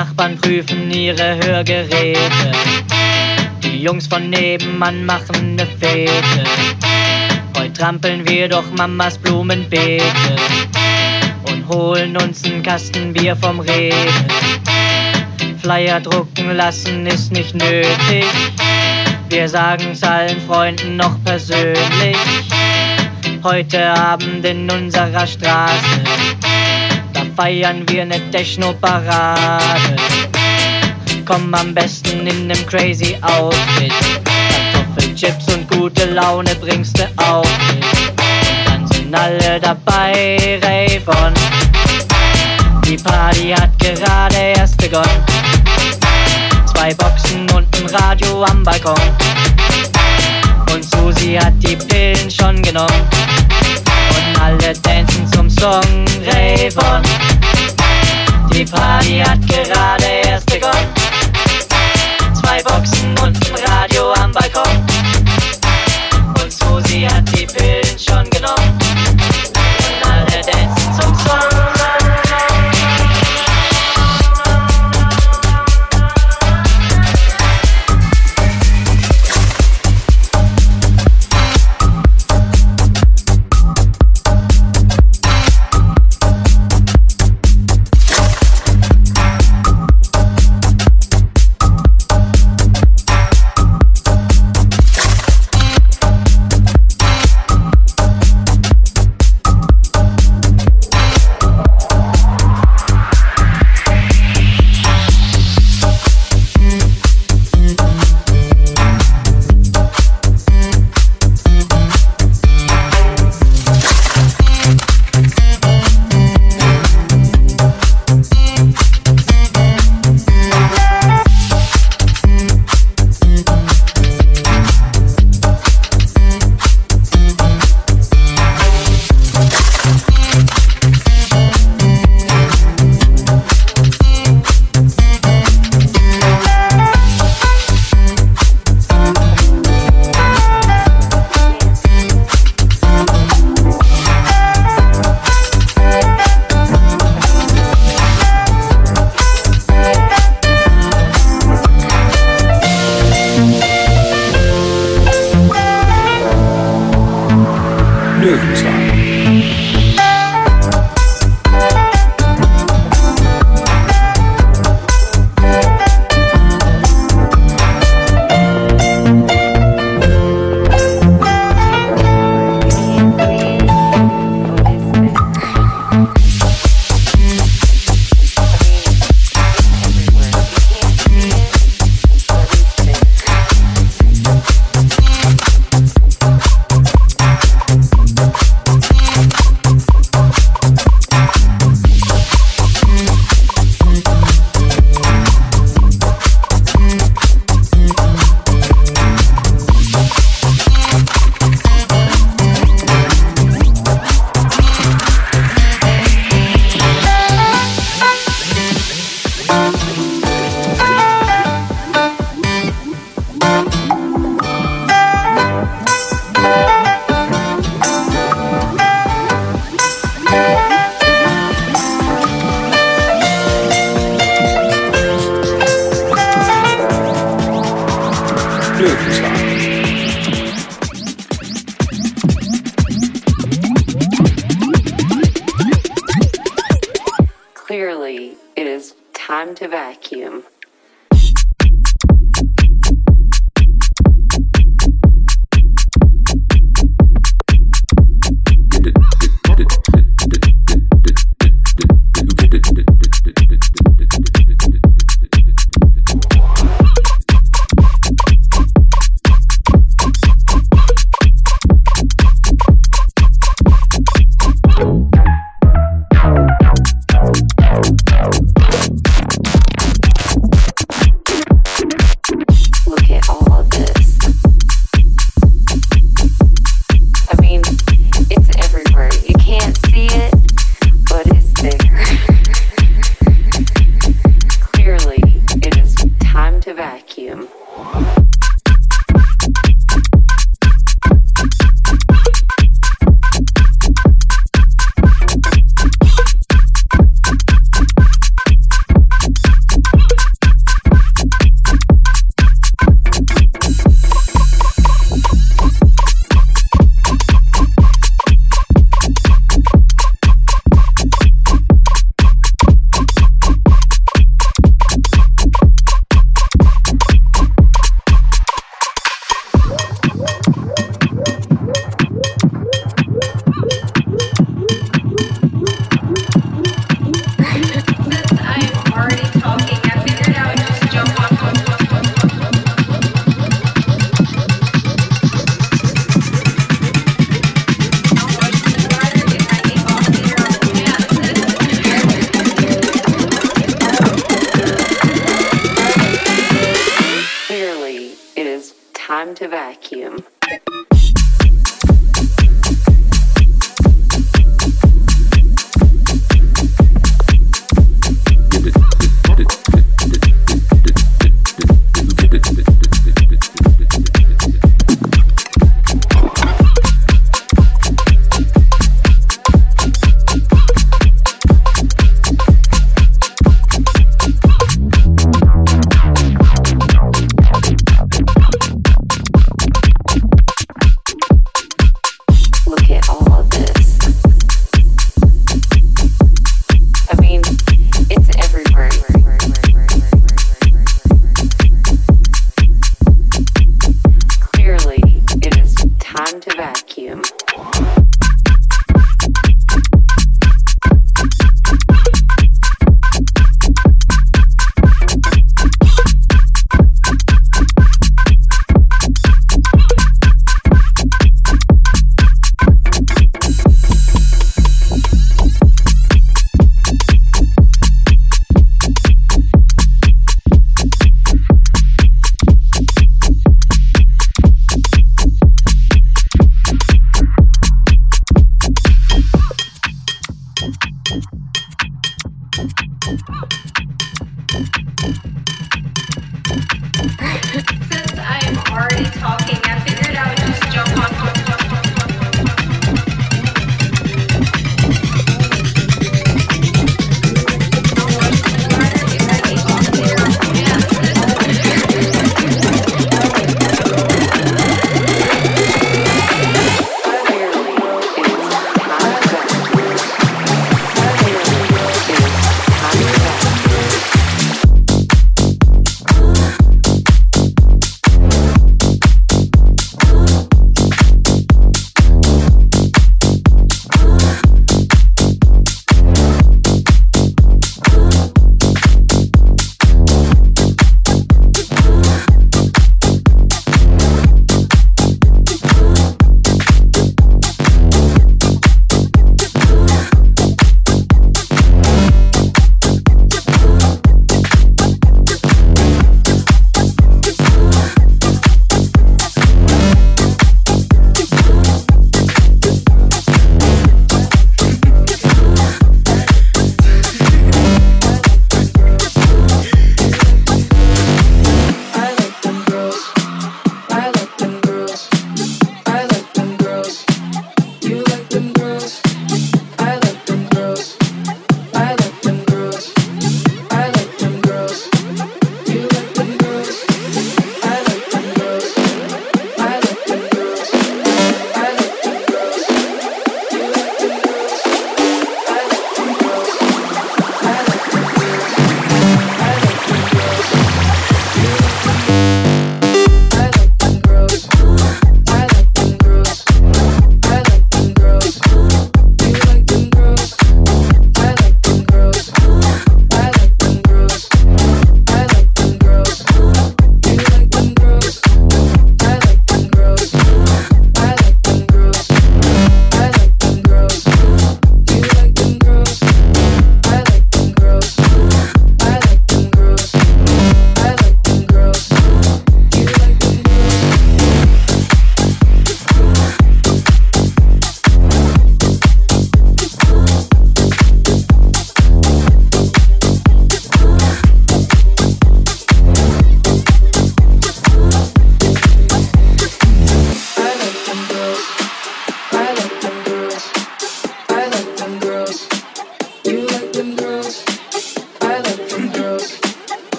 Nachbarn prüfen ihre Hörgeräte. Die Jungs von nebenan machen ne Fete. Heute trampeln wir durch Mamas Blumenbeete und holen uns einen Kasten Bier vom Rewe. Flyer drucken lassen ist nicht nötig. Wir sagen's allen Freunden noch persönlich. Heute Abend in unserer Straße, feiern wir ne Techno-Parade. Komm am besten in nem crazy Outfit. Kartoffelchips und gute Laune bringst du auch mit. Dann sind alle dabei, Rayvon. Die Party hat gerade erst begonnen. Zwei Boxen und ein Radio am Balkon. Und Susi hat die Pillen schon genommen. Alle tanzen zum Song Rayvon. Die Party hat gerade erst begonnen. Zwei Boxen und ein Radio am Balkon. Und Susi hat die Pillen schon genommen.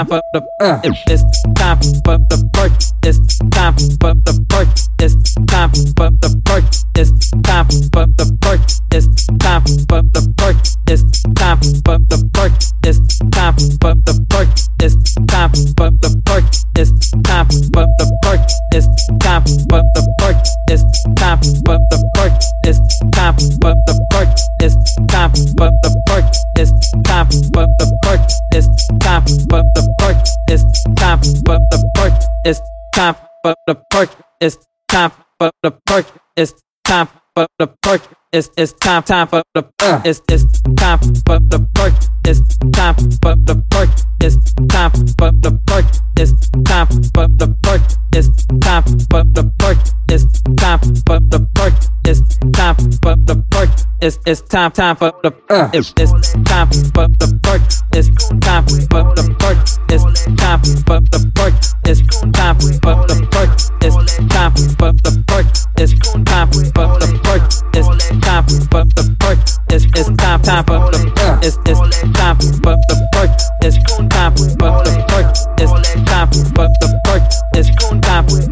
Time for the uh. It's time for the perk. It's time for the perk. It's time for the perk. It's time for the perk. It's time for the perk. It's time for the perk. It's time for the perk. It's time for the perk. It's time for the perk. It's time for the perk. It's time for the perk. It's time for the perk. It's time for the perk. It's time for the perk. It's time for the perk. It's time for the perk. It's time for the perk. It's time for the perk. It's time for the perk. It's it's time time for the uh. It's it's time for the perk. It's time for the perk. It's time for the perk. It's time for the perk. It's time for the perk. It's time for the perk. It's time for the perk. It's it's time time for the uh. It's it's time for the perk. It's time for the perk. It's time for the perk. It's time for the perk. It's time for the perk. It's time for the time for the uh. It's it's time for the perk. It's time for the perk. It's time for the perk. It's time for the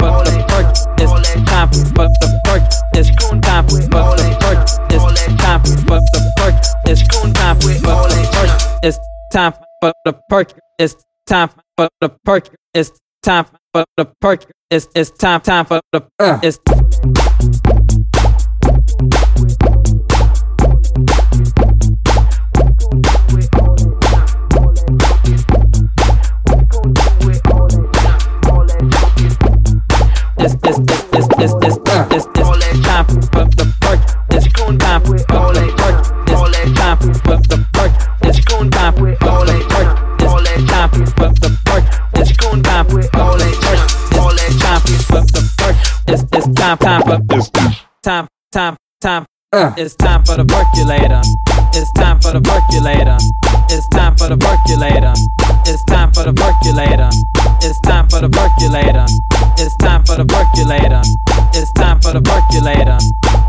perk. It's time for the perk. It's time for the perk. It's time for the perk. It's time for the perk. It's time for the perk. It's time for the perk. It's time for the perk. It's it's time time for the uh. It's it's it's it's it's time for the perk. It's time for the perk. It's time for the perk. It's time for the perk. It's time for the perk. It's time for the perk. It's time for the perk. It's it's time time for time time time. Uh. It's time for the percolator. It's time for the percolator. It's time for the percolator. It's time for the percolator. It's time for the percolator. It's time for the percolator. It's time for the percolator.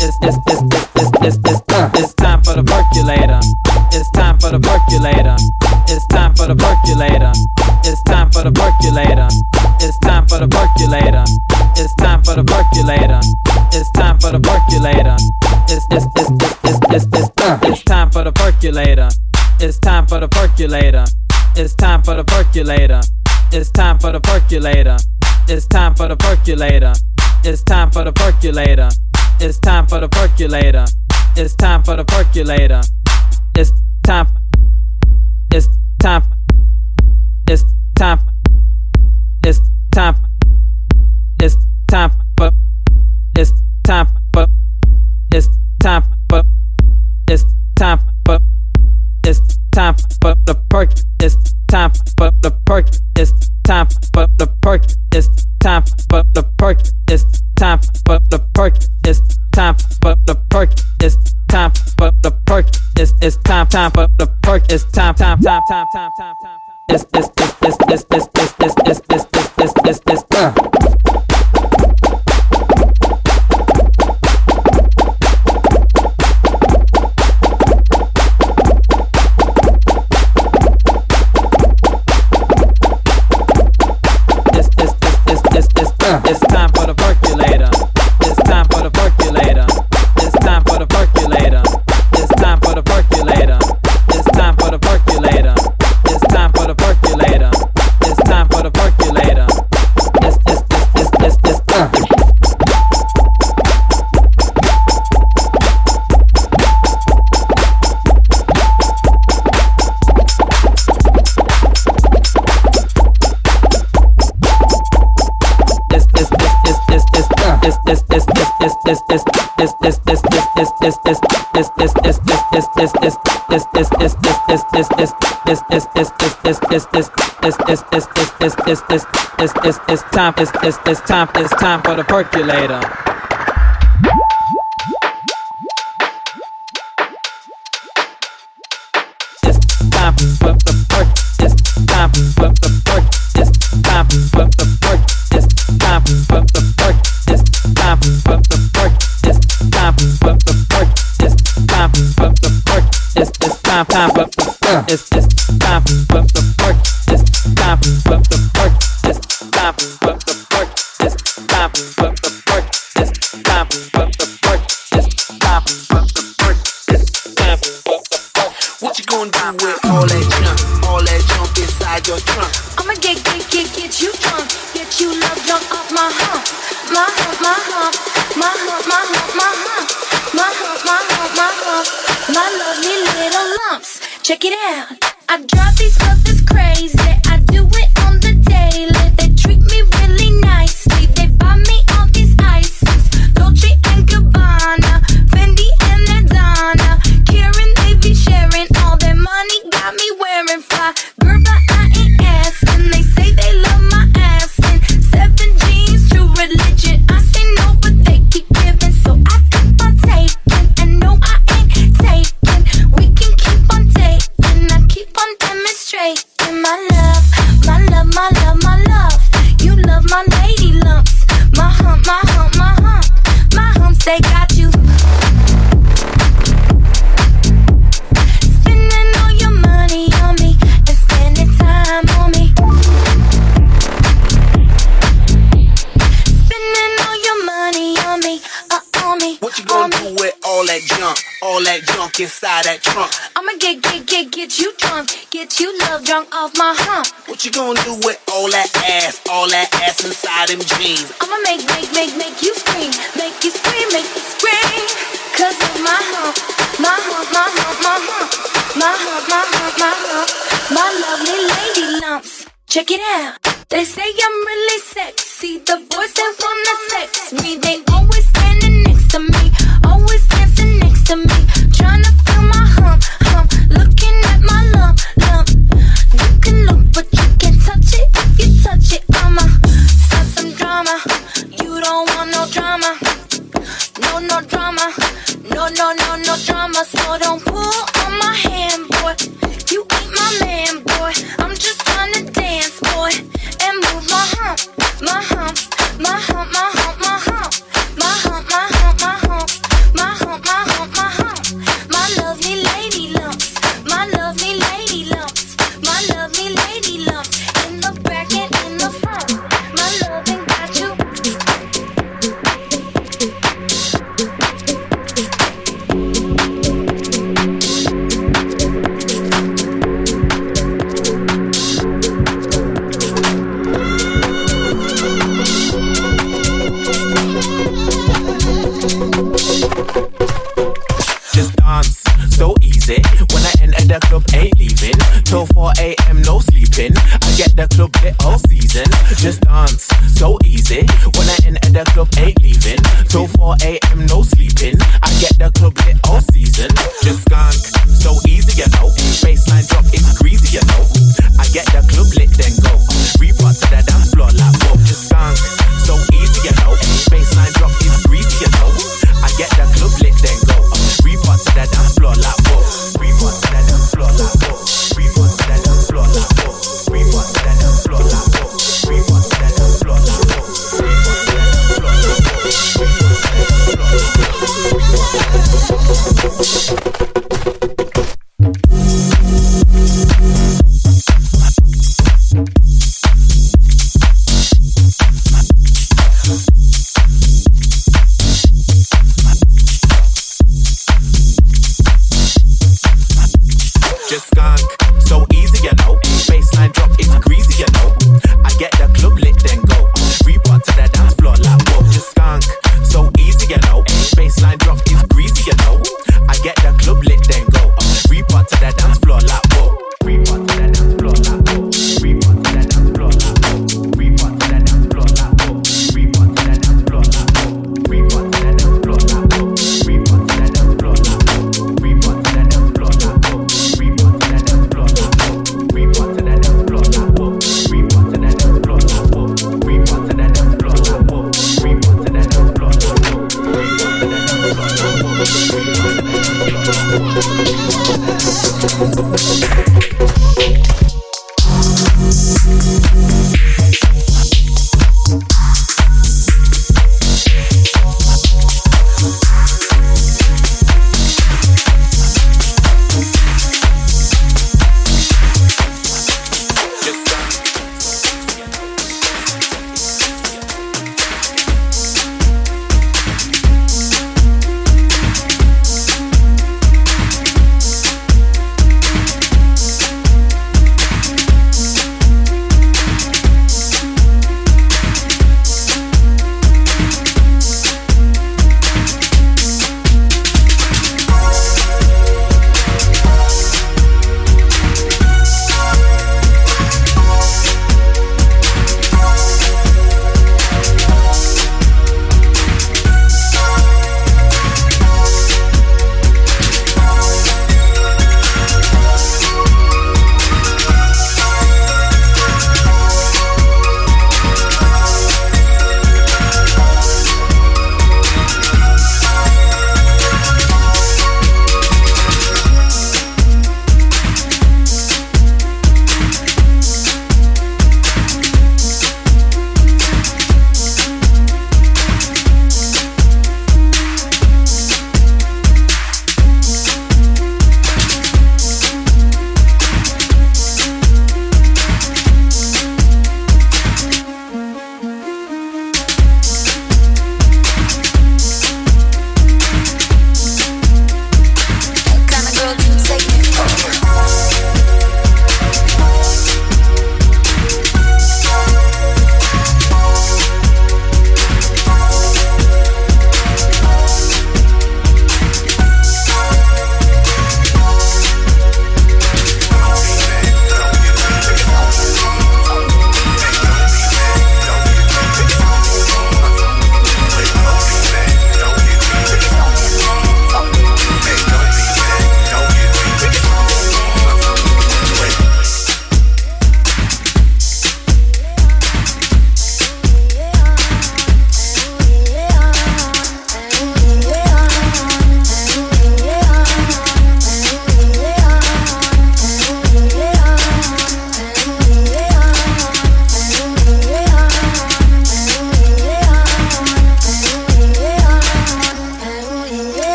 It's it's it's it's it's it's it's, uh. it's time for the percolator. It's time for the percolator. It's time for the percolator. It's time for the percolator. It's time for the percolator. It's time for the percolator. It's time for the percolator. It's it's it's it's it's it's uh. it's time for the percolator. It's time for the percolator. It's time for the percolator. It's time for the percolator. It's time for the percolator. It's time for the percolator. It's time for the percolator. It's time for the percolator. It's time. It's time. It's time. It's time. It's time for. It's time for. It's time for. It's time for. Time for the perk. It's time for the perk. It's time for the perk. It's time for the perk. It's time for the perk. It's time for the perk. It's time for the perk. It's it's time time for the perk. It's time time time time time time time. It's it's it's it's it's it's it's it's it's it's it's it's it's uh. It's it's it's time it's it's it's time it's time for the percolator. It's time for the perk. It's time for the perk. It's time for the perk. It's time for the perk. It's time for the perk. It's time for the perk. It's time for the perk. It's it's time time for the uh. It's it's time for the perk. time for the work. It's time for the work. It's time for the work. It's time for the work. It's time for the work. It's time for the work. What you gonna do with all that junk? All that junk inside your trunk? I'ma get, get, get, get you drunk. Get you love drunk off my hump. My hump. My Check it out. I drive these brothers crazy. I demonstrating my love. My love, my love, my love. You love my lady lumps. My hump, my hump, my hump. My humps, they got All that junk inside that trunk? I'ma get, get, get, get you drunk, get you love drunk off my hump. What you gonna do with all that ass? All that ass inside them jeans? I'ma make, make, make, make you scream, make you scream, make you scream. Cause of my hump, my hump, my hump, my hump, my hump, my hump, my hump, my lovely lady lumps. Check it out. They say I'm really sexy. The boys that wanna sex me, they always standing next to me, always dancing next my hum, hum, looking at my lump, hum You can look, but you can touch it if you touch it, I'm stop some drama. You don't want no drama, no no drama, no no no no drama. So don't pull on my hand, boy. You ain't my man, boy. I'm just tryna dance, boy, and move my hump, my hump, my hump, my hump. Till 4 a.m. No sleeping. I get the club lit all season. Just dance so easy. When I enter the club, ain't leaving till 4 a.m. No sleeping. I get the club lit all season. Just skunk so easy, you know. Baseline drop is greasy,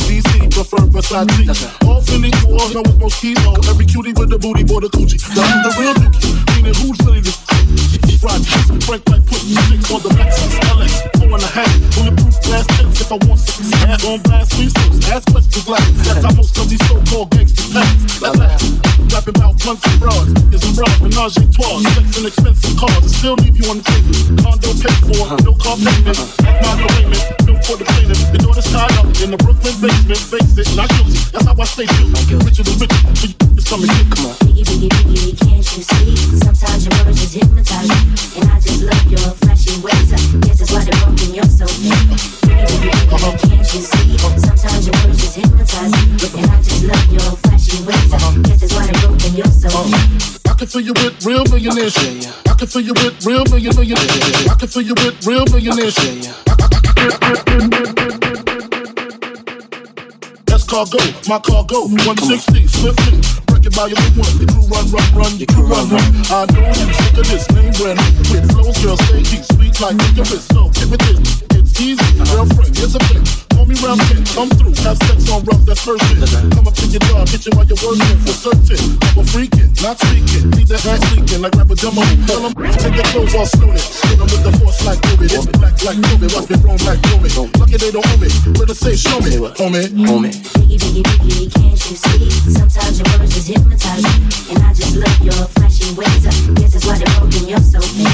DC, prefer Versace. All Philly boys know it's most kilo. Every cutie with the booty, boy, the coochie. Now who's the real dookie? Meaning who's? Fried chicken, Frank like putting six on the Lexus LX. Four and a half. Bulletproof glass tips if I want some. Ass on blast, resource. Ask questions like that's how most of these so-called gangsters pass. Let's. Rapping about blunts and bras. Get some bras, menage a trois. Sex and expensive cars. And still leave you on the table. Condo paid for, no car payment. Act my arraignment, no for the plaintiff. The daughter's tied up in the Brooklyn basement. Face it, not guilty. That's how I stay true. Richer than richer. So you come on. Just hypnotize me. And I just love your flashy ways. I guess that's why they're broken, you're so fake. Biggie, biggie, biggie, can't you see? Sometimes your words just hypnotize me. And I just love your flashy ways. I guess that's why they're broken, you're so. Uh-huh. Uh-huh. I can fill you with real millionaires. I can fill you with real millionaires. I can fill you with real millionaires. That's cargo, my cargo, 160, swiftly. It by your big one. Your crew run, run, run, your crew run, run. I know you sick of this name brand with flows, girls stay deep, sweet like licorice. So give it this, it's easy. Girlfriend, here's a thing. Call me round 10, come through, have sex on rough, that's shit. Come up to your job, hit you while you're working for certain. A freaking, not speaking. Need that ass leaking like rapper demo. Tell them, take their clothes off slowly. Hit them with the force like COVID. It's black like COVID. Watch me roam like COVID. Lucky they don't own me. Where to say, show me, homie. Homie. Biggie, biggie, biggie, can't you see? Sometimes your words just hypnotize me. And I just love your flashy ways. I guess that's why they're broken, you're so fake.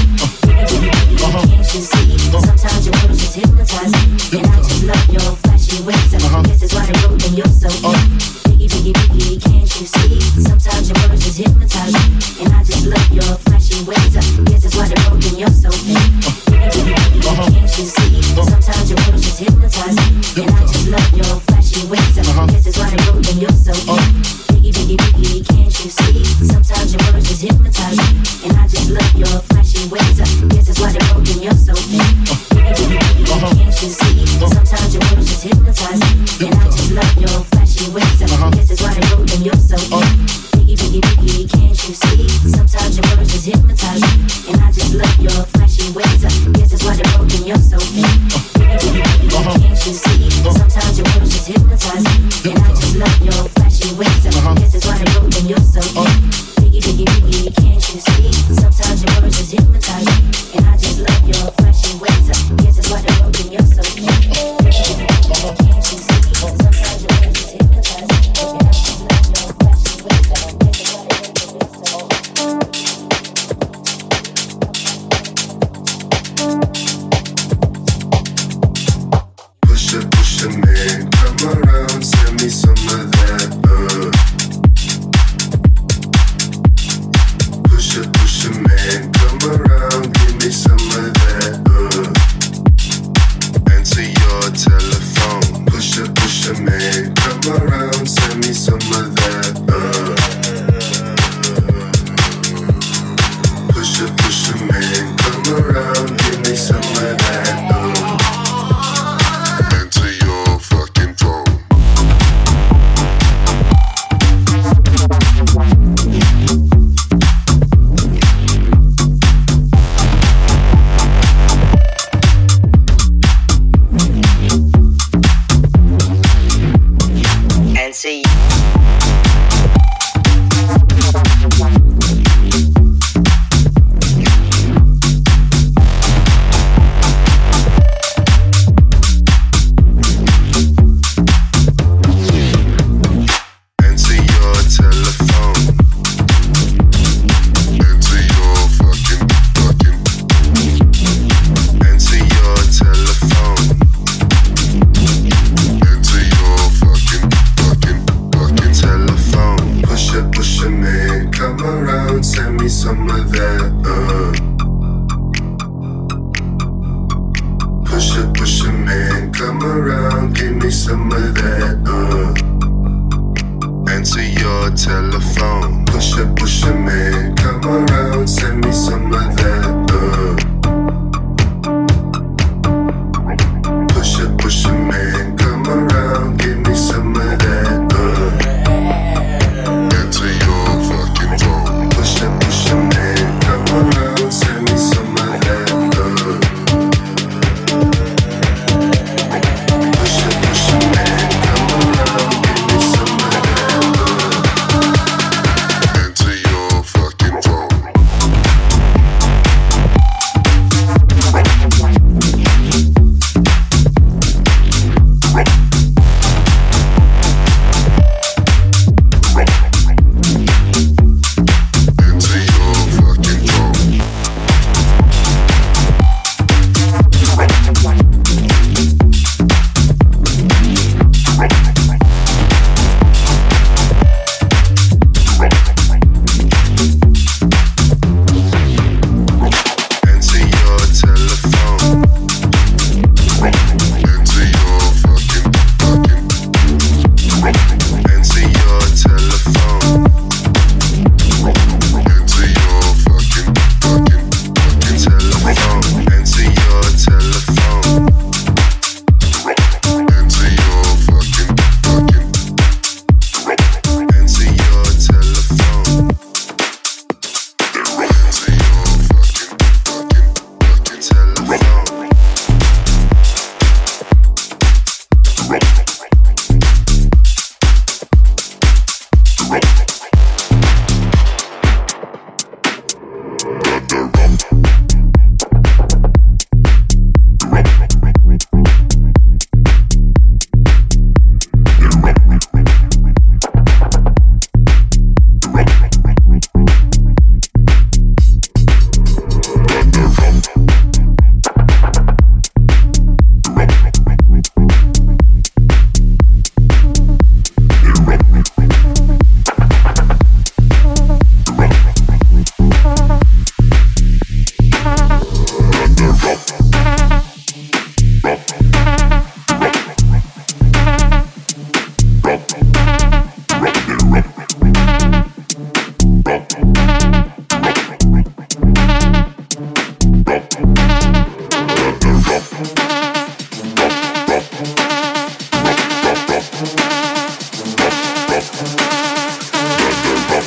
Biggie, biggie, uh-huh. biggie, can't you see? Sometimes your words just uh-huh. uh. hypnotize me. And I just love your flashy ways. I guess that's why you're uh-huh. just hypnotize me. And I just love your flashy ways. I guess that's why they're broken, you're so Sometimes your words just hypnotize, and I just love your flashy ways. I guess it's why they broke in your soul. biggie, can't you see? Sometimes your words just hypnotize me. And I just love your flashy ways. Guess that's why they're broken, your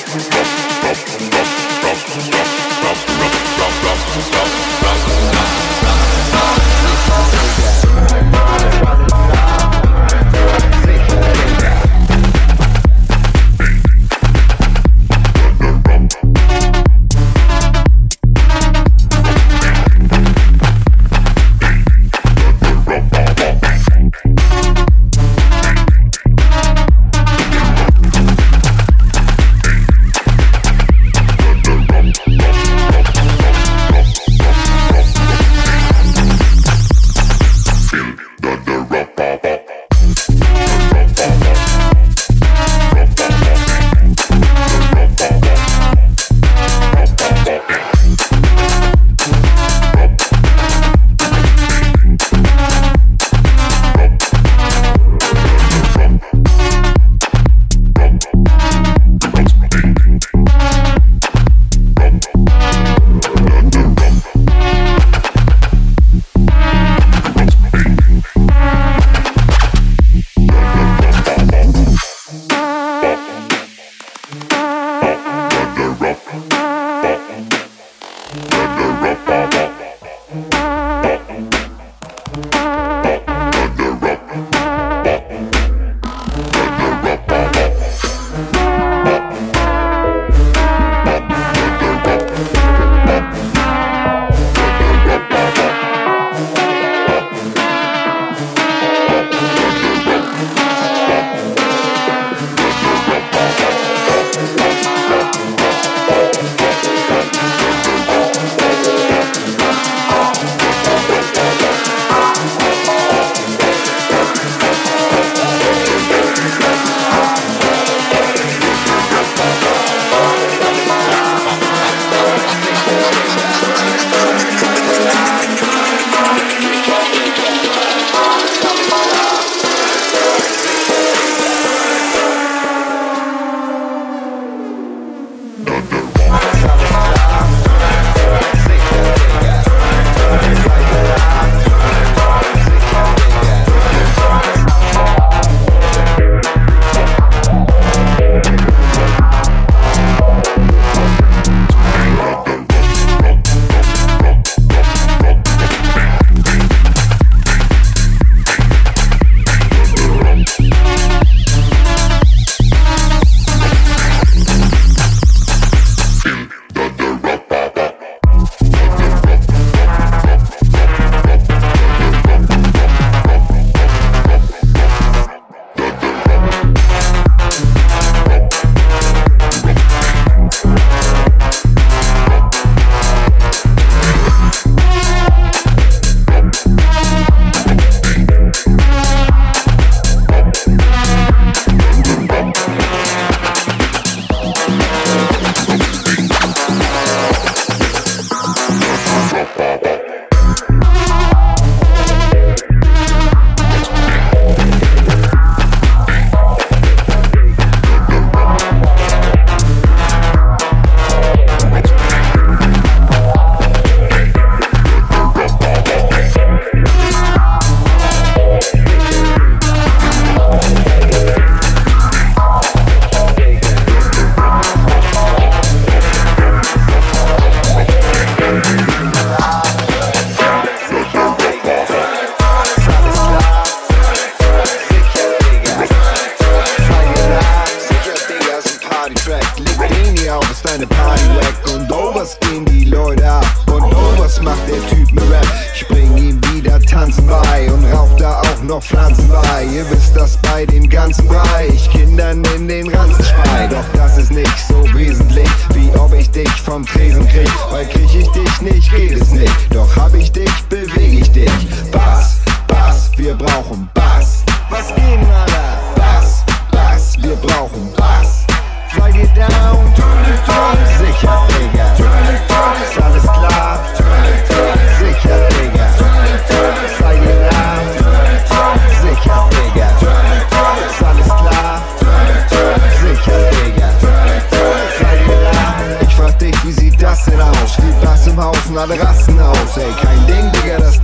Rises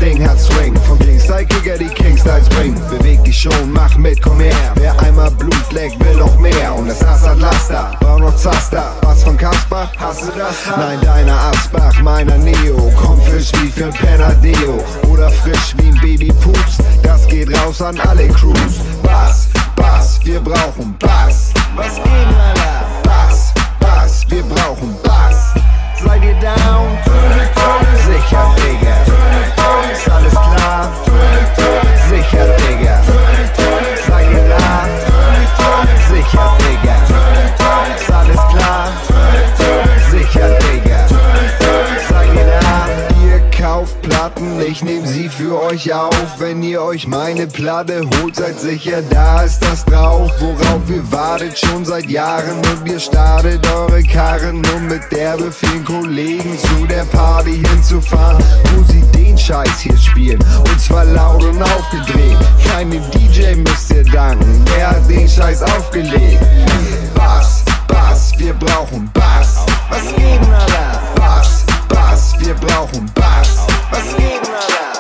Ding hat Swing. Vom Kingstyle Kicker die Kingstyle Spring. Beweg dich schon, mach mit, komm her. Wer einmal Blut leckt, will noch mehr. Und das Ass hat Laster, war noch Zaster. Was von Kasper? Hast du das? Nein, deiner Asbach, meiner Neo. Komm frisch wie für Penadeo. Oder frisch wie ein Baby Pups. Das geht raus an alle Crews. Bass, Bass, wir brauchen Bass. Was geht? Platte holt, seid sicher, da ist das drauf, worauf ihr wartet schon seit Jahren und ihr startet eure Karren, um mit derbe vielen Kollegen zu der Party hinzufahren, wo sie den Scheiß hier spielen und zwar laut und aufgedreht. Keinem DJ müsst ihr danken, der hat den Scheiß aufgelegt. Bass, Bass, wir brauchen Bass. Was geht denn, Alter? Bass, Bass, wir brauchen Bass. Was geht denn, Alter?